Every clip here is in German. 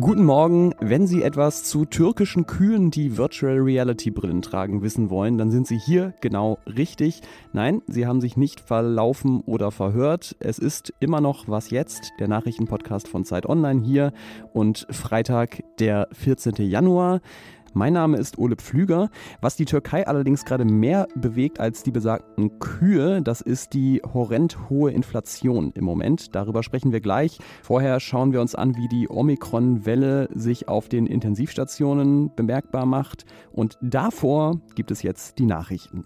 Guten Morgen. Wenn Sie etwas zu türkischen Kühen, die Virtual Reality Brillen tragen, wissen wollen, dann sind Sie hier genau richtig. Nein, Sie haben sich nicht verlaufen oder verhört. Es ist immer noch Was jetzt, der Nachrichtenpodcast von Zeit Online hier und Freitag, der 14. Januar. Mein Name ist Ole Pflüger. Was die Türkei allerdings gerade mehr bewegt als die besagten Kühe, das ist die horrend hohe Inflation im Moment. Darüber sprechen wir gleich. Vorher schauen wir uns an, wie die Omikron-Welle sich auf den Intensivstationen bemerkbar macht. Und davor gibt es jetzt die Nachrichten.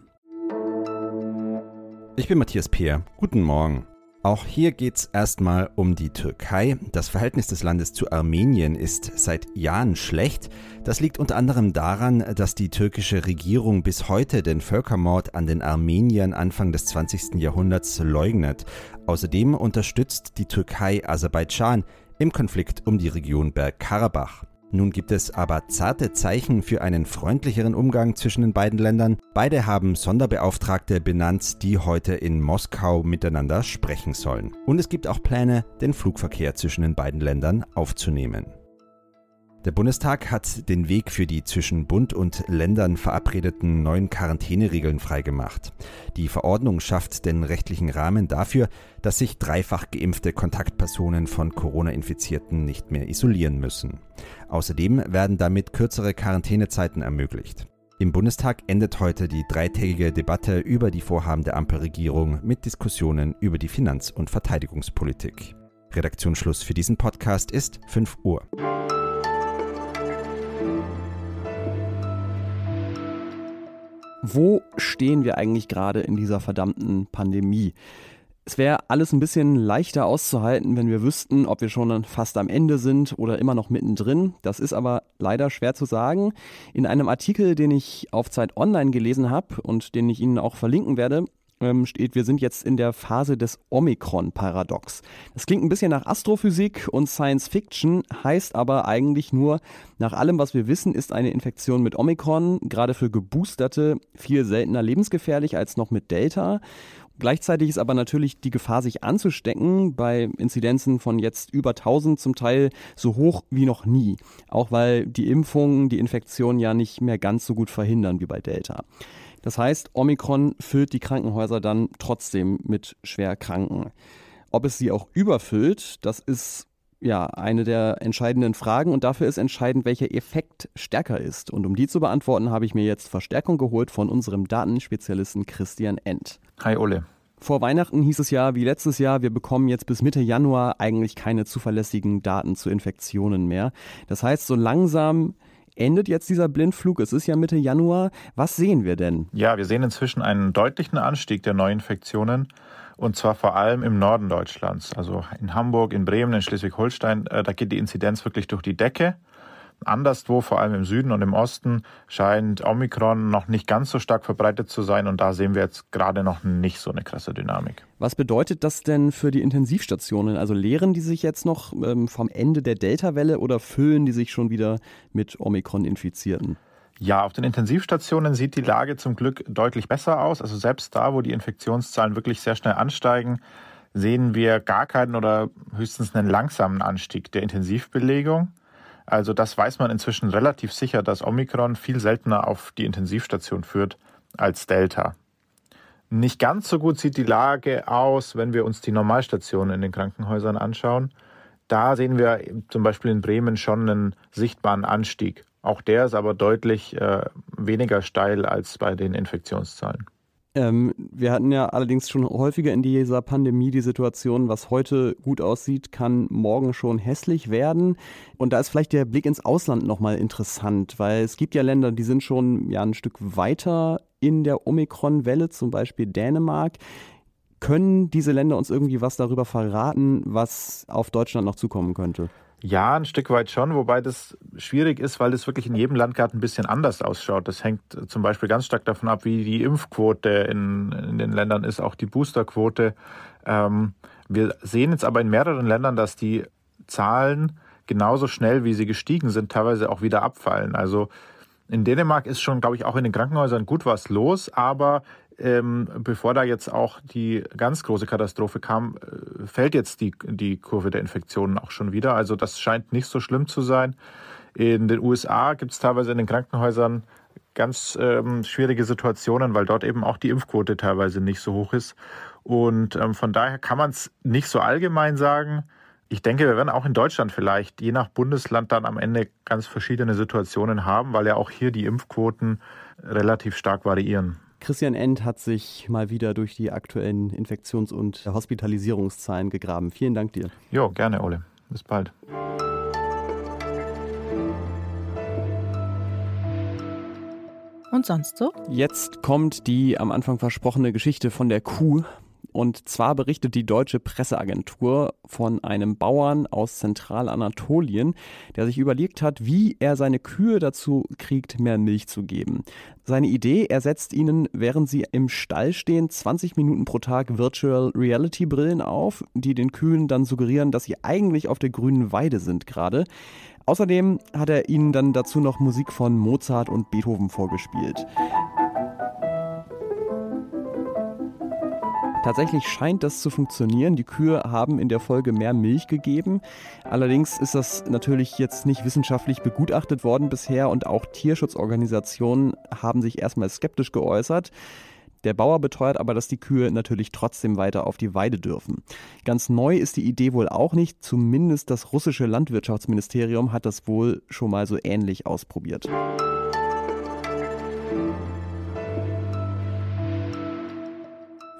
Ich bin Matthias Peer. Guten Morgen. Auch hier geht es erstmal um die Türkei. Das Verhältnis des Landes zu Armenien ist seit Jahren schlecht. Das liegt unter anderem daran, dass die türkische Regierung bis heute den Völkermord an den Armeniern Anfang des 20. Jahrhunderts leugnet. Außerdem unterstützt die Türkei Aserbaidschan im Konflikt um die Region Bergkarabach. Nun gibt es aber zarte Zeichen für einen freundlicheren Umgang zwischen den beiden Ländern. Beide haben Sonderbeauftragte benannt, die heute in Moskau miteinander sprechen sollen. Und es gibt auch Pläne, den Flugverkehr zwischen den beiden Ländern aufzunehmen. Der Bundestag hat den Weg für die zwischen Bund und Ländern verabredeten neuen Quarantäneregeln freigemacht. Die Verordnung schafft den rechtlichen Rahmen dafür, dass sich dreifach geimpfte Kontaktpersonen von Corona-Infizierten nicht mehr isolieren müssen. Außerdem werden damit kürzere Quarantänezeiten ermöglicht. Im Bundestag endet heute die dreitägige Debatte über die Vorhaben der Ampelregierung mit Diskussionen über die Finanz- und Verteidigungspolitik. Redaktionsschluss für diesen Podcast ist 5 Uhr. Wo stehen wir eigentlich gerade in dieser verdammten Pandemie? Es wäre alles ein bisschen leichter auszuhalten, wenn wir wüssten, ob wir schon fast am Ende sind oder immer noch mittendrin. Das ist aber leider schwer zu sagen. In einem Artikel, den ich auf Zeit Online gelesen habe und den ich Ihnen auch verlinken werde, steht, wir sind jetzt in der Phase des Omikron-Paradox. Das klingt ein bisschen nach Astrophysik und Science Fiction, heißt aber eigentlich nur, nach allem, was wir wissen, ist eine Infektion mit Omikron gerade für Geboosterte viel seltener lebensgefährlich als noch mit Delta. Gleichzeitig ist aber natürlich die Gefahr, sich anzustecken, bei Inzidenzen von jetzt über 1000 zum Teil so hoch wie noch nie. Auch weil die Impfungen die Infektion ja nicht mehr ganz so gut verhindern wie bei Delta. Das heißt, Omikron füllt die Krankenhäuser dann trotzdem mit Schwerkranken. Ob es sie auch überfüllt, das ist ja eine der entscheidenden Fragen und dafür ist entscheidend, welcher Effekt stärker ist. Und um die zu beantworten, habe ich mir jetzt Verstärkung geholt von unserem Datenspezialisten Christian End. Hi Ole. Vor Weihnachten hieß es ja, wie letztes Jahr, wir bekommen jetzt bis Mitte Januar eigentlich keine zuverlässigen Daten zu Infektionen mehr. Das heißt, so langsam endet jetzt dieser Blindflug? Es ist ja Mitte Januar. Was sehen wir denn? Ja, wir sehen inzwischen einen deutlichen Anstieg der Neuinfektionen. Und zwar vor allem im Norden Deutschlands. Also in Hamburg, in Bremen, in Schleswig-Holstein, äh, da geht die Inzidenz wirklich durch die Decke. Anderswo, vor allem im Süden und im Osten, scheint Omikron noch nicht ganz so stark verbreitet zu sein und da sehen wir jetzt gerade noch nicht so eine krasse Dynamik. Was bedeutet das denn für die Intensivstationen? Also leeren die sich jetzt noch ähm, vom Ende der Delta-Welle oder füllen die sich schon wieder mit Omikron-Infizierten? Ja, auf den Intensivstationen sieht die Lage zum Glück deutlich besser aus. Also selbst da, wo die Infektionszahlen wirklich sehr schnell ansteigen, sehen wir gar keinen oder höchstens einen langsamen Anstieg der Intensivbelegung. Also das weiß man inzwischen relativ sicher, dass Omikron viel seltener auf die Intensivstation führt als Delta. Nicht ganz so gut sieht die Lage aus, wenn wir uns die Normalstationen in den Krankenhäusern anschauen. Da sehen wir zum Beispiel in Bremen schon einen sichtbaren Anstieg. Auch der ist aber deutlich äh, weniger steil als bei den Infektionszahlen. Ähm, wir hatten ja allerdings schon häufiger in dieser Pandemie die Situation, was heute gut aussieht, kann morgen schon hässlich werden. Und da ist vielleicht der Blick ins Ausland nochmal interessant, weil es gibt ja Länder, die sind schon ja ein Stück weiter in der Omikron-Welle, zum Beispiel Dänemark. Können diese Länder uns irgendwie was darüber verraten, was auf Deutschland noch zukommen könnte? Ja, ein Stück weit schon, wobei das schwierig ist, weil das wirklich in jedem Land gerade ein bisschen anders ausschaut. Das hängt zum Beispiel ganz stark davon ab, wie die Impfquote in, in den Ländern ist, auch die Boosterquote. Ähm, wir sehen jetzt aber in mehreren Ländern, dass die Zahlen genauso schnell, wie sie gestiegen sind, teilweise auch wieder abfallen. Also in Dänemark ist schon, glaube ich, auch in den Krankenhäusern gut was los, aber ähm, bevor da jetzt auch die ganz große Katastrophe kam, äh, fällt jetzt die, die Kurve der Infektionen auch schon wieder. Also das scheint nicht so schlimm zu sein. In den USA gibt es teilweise in den Krankenhäusern ganz ähm, schwierige Situationen, weil dort eben auch die Impfquote teilweise nicht so hoch ist. Und ähm, von daher kann man es nicht so allgemein sagen. Ich denke, wir werden auch in Deutschland vielleicht je nach Bundesland dann am Ende ganz verschiedene Situationen haben, weil ja auch hier die Impfquoten relativ stark variieren. Christian End hat sich mal wieder durch die aktuellen Infektions- und Hospitalisierungszahlen gegraben. Vielen Dank dir. Jo, gerne, Ole. Bis bald. Und sonst so? Jetzt kommt die am Anfang versprochene Geschichte von der Kuh. Und zwar berichtet die deutsche Presseagentur von einem Bauern aus Zentralanatolien, der sich überlegt hat, wie er seine Kühe dazu kriegt, mehr Milch zu geben. Seine Idee, er setzt ihnen, während sie im Stall stehen, 20 Minuten pro Tag Virtual Reality Brillen auf, die den Kühen dann suggerieren, dass sie eigentlich auf der grünen Weide sind gerade. Außerdem hat er ihnen dann dazu noch Musik von Mozart und Beethoven vorgespielt. Tatsächlich scheint das zu funktionieren. Die Kühe haben in der Folge mehr Milch gegeben. Allerdings ist das natürlich jetzt nicht wissenschaftlich begutachtet worden bisher und auch Tierschutzorganisationen haben sich erstmal skeptisch geäußert. Der Bauer beteuert aber, dass die Kühe natürlich trotzdem weiter auf die Weide dürfen. Ganz neu ist die Idee wohl auch nicht, zumindest das russische Landwirtschaftsministerium hat das wohl schon mal so ähnlich ausprobiert.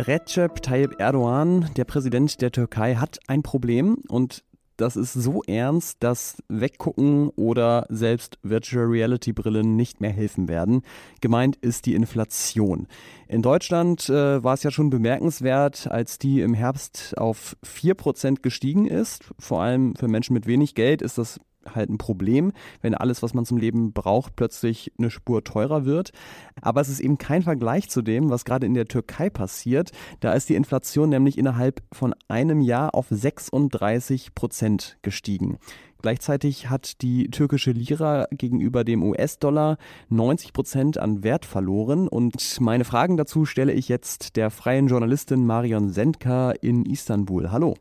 Recep Tayyip Erdogan, der Präsident der Türkei, hat ein Problem und das ist so ernst, dass Weggucken oder selbst Virtual Reality Brillen nicht mehr helfen werden. Gemeint ist die Inflation. In Deutschland äh, war es ja schon bemerkenswert, als die im Herbst auf 4% gestiegen ist. Vor allem für Menschen mit wenig Geld ist das halt ein Problem, wenn alles, was man zum Leben braucht, plötzlich eine Spur teurer wird. Aber es ist eben kein Vergleich zu dem, was gerade in der Türkei passiert. Da ist die Inflation nämlich innerhalb von einem Jahr auf 36 Prozent gestiegen. Gleichzeitig hat die türkische Lira gegenüber dem US-Dollar 90 Prozent an Wert verloren. Und meine Fragen dazu stelle ich jetzt der freien Journalistin Marion Sendka in Istanbul. Hallo.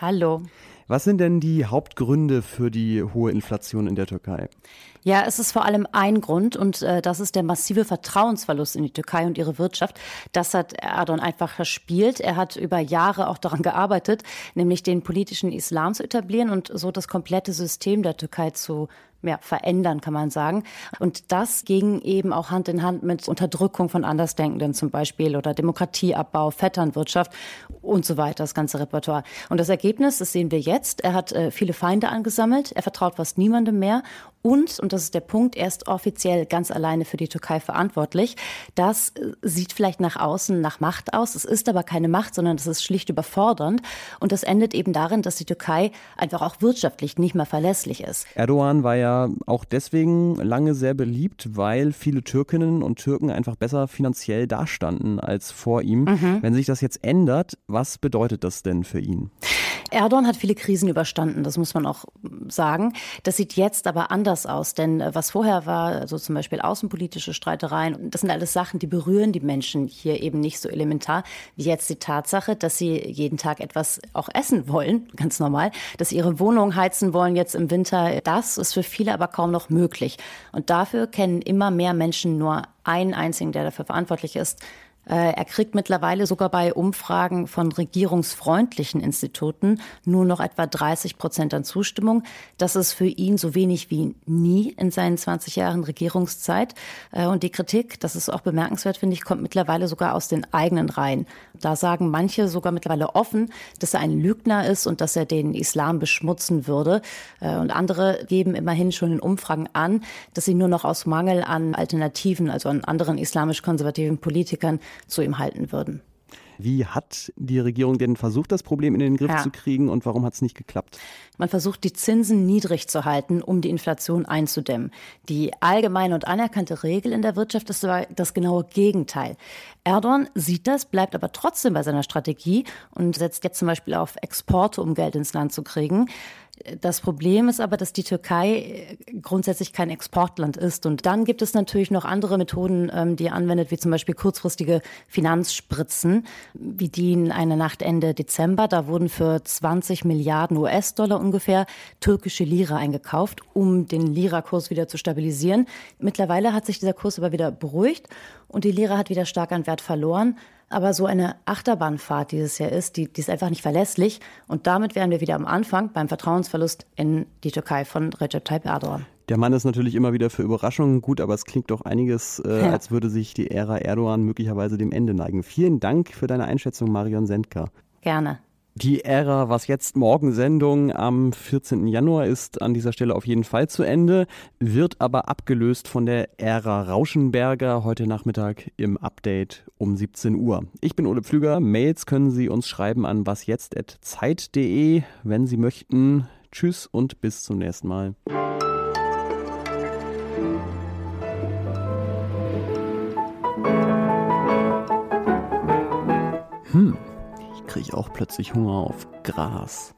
Hallo. Was sind denn die Hauptgründe für die hohe Inflation in der Türkei? Ja, es ist vor allem ein Grund und äh, das ist der massive Vertrauensverlust in die Türkei und ihre Wirtschaft. Das hat Erdogan einfach verspielt. Er hat über Jahre auch daran gearbeitet, nämlich den politischen Islam zu etablieren und so das komplette System der Türkei zu ja, verändern, kann man sagen. Und das ging eben auch Hand in Hand mit Unterdrückung von Andersdenkenden zum Beispiel oder Demokratieabbau, Vetternwirtschaft und so weiter, das ganze Repertoire. Und das Ergebnis, das sehen wir jetzt. Er hat äh, viele Feinde angesammelt, er vertraut fast niemandem mehr und, und das ist der Punkt, er ist offiziell ganz alleine für die Türkei verantwortlich. Das äh, sieht vielleicht nach außen nach Macht aus. Es ist aber keine Macht, sondern es ist schlicht überfordernd. Und das endet eben darin, dass die Türkei einfach auch wirtschaftlich nicht mehr verlässlich ist. Erdogan war ja auch deswegen lange sehr beliebt, weil viele Türkinnen und Türken einfach besser finanziell dastanden als vor ihm. Mhm. Wenn sich das jetzt ändert, was bedeutet das denn für ihn? Erdogan hat viele Krisen überstanden, das muss man auch sagen. Das sieht jetzt aber anders aus, denn äh, was vorher war, also zum Beispiel außenpolitische Streitereien, das sind alles Sachen, die berühren die Menschen hier eben nicht so elementar wie jetzt die Tatsache, dass sie jeden Tag etwas auch essen wollen, ganz normal, dass sie ihre Wohnung heizen wollen jetzt im Winter. Das ist für viele aber kaum noch möglich. Und dafür kennen immer mehr Menschen nur einen einzigen, der dafür verantwortlich ist, er kriegt mittlerweile sogar bei Umfragen von regierungsfreundlichen Instituten nur noch etwa 30 Prozent an Zustimmung. Das ist für ihn so wenig wie nie in seinen 20 Jahren Regierungszeit. Äh, und die Kritik, das ist auch bemerkenswert, finde ich, kommt mittlerweile sogar aus den eigenen Reihen. Da sagen manche sogar mittlerweile offen, dass er ein Lügner ist und dass er den Islam beschmutzen würde. Äh, und andere geben immerhin schon in Umfragen an, dass sie nur noch aus Mangel an Alternativen, also an anderen islamisch-konservativen Politikern, zu ihm halten würden. Wie hat die Regierung denn versucht, das Problem in den Griff ja. zu kriegen und warum hat es nicht geklappt? Man versucht, die Zinsen niedrig zu halten, um die Inflation einzudämmen. Die allgemeine und anerkannte Regel in der Wirtschaft ist aber das genaue Gegenteil. Erdogan sieht das, bleibt aber trotzdem bei seiner Strategie und setzt jetzt zum Beispiel auf Exporte, um Geld ins Land zu kriegen. Das Problem ist aber, dass die Türkei äh, grundsätzlich kein Exportland ist. Und dann gibt es natürlich noch andere Methoden, ähm, die er anwendet, wie zum Beispiel kurzfristige Finanzspritzen, wie die in einer Nacht Ende Dezember. Da wurden für 20 Milliarden US-Dollar ungefähr türkische Lira eingekauft, um den Lira-Kurs wieder zu stabilisieren. Mittlerweile hat sich dieser Kurs aber wieder beruhigt und die Lira hat wieder stark an Wert verloren. Aber so eine Achterbahnfahrt dieses Jahr ist, die, die ist einfach nicht verlässlich. Und damit wären wir wieder am Anfang beim Vertrauensverlust in die Türkei von Recep Tayyip Erdogan. Der Mann ist natürlich immer wieder für Überraschungen gut, aber es klingt doch einiges, äh, ja. als würde sich die Ära Erdogan möglicherweise dem Ende neigen. Vielen Dank für deine Einschätzung, Marion Sendker. Gerne. Die Ära Was jetzt morgen Sendung am 14. Januar ist an dieser Stelle auf jeden Fall zu Ende, wird aber abgelöst von der Ära Rauschenberger heute Nachmittag im Update um 17 Uhr. Ich bin Ole Pflüger. Mails können Sie uns schreiben an wasjetzt.zeit.de, wenn Sie möchten. Tschüss und bis zum nächsten Mal. Kriege ich auch plötzlich Hunger auf Gras.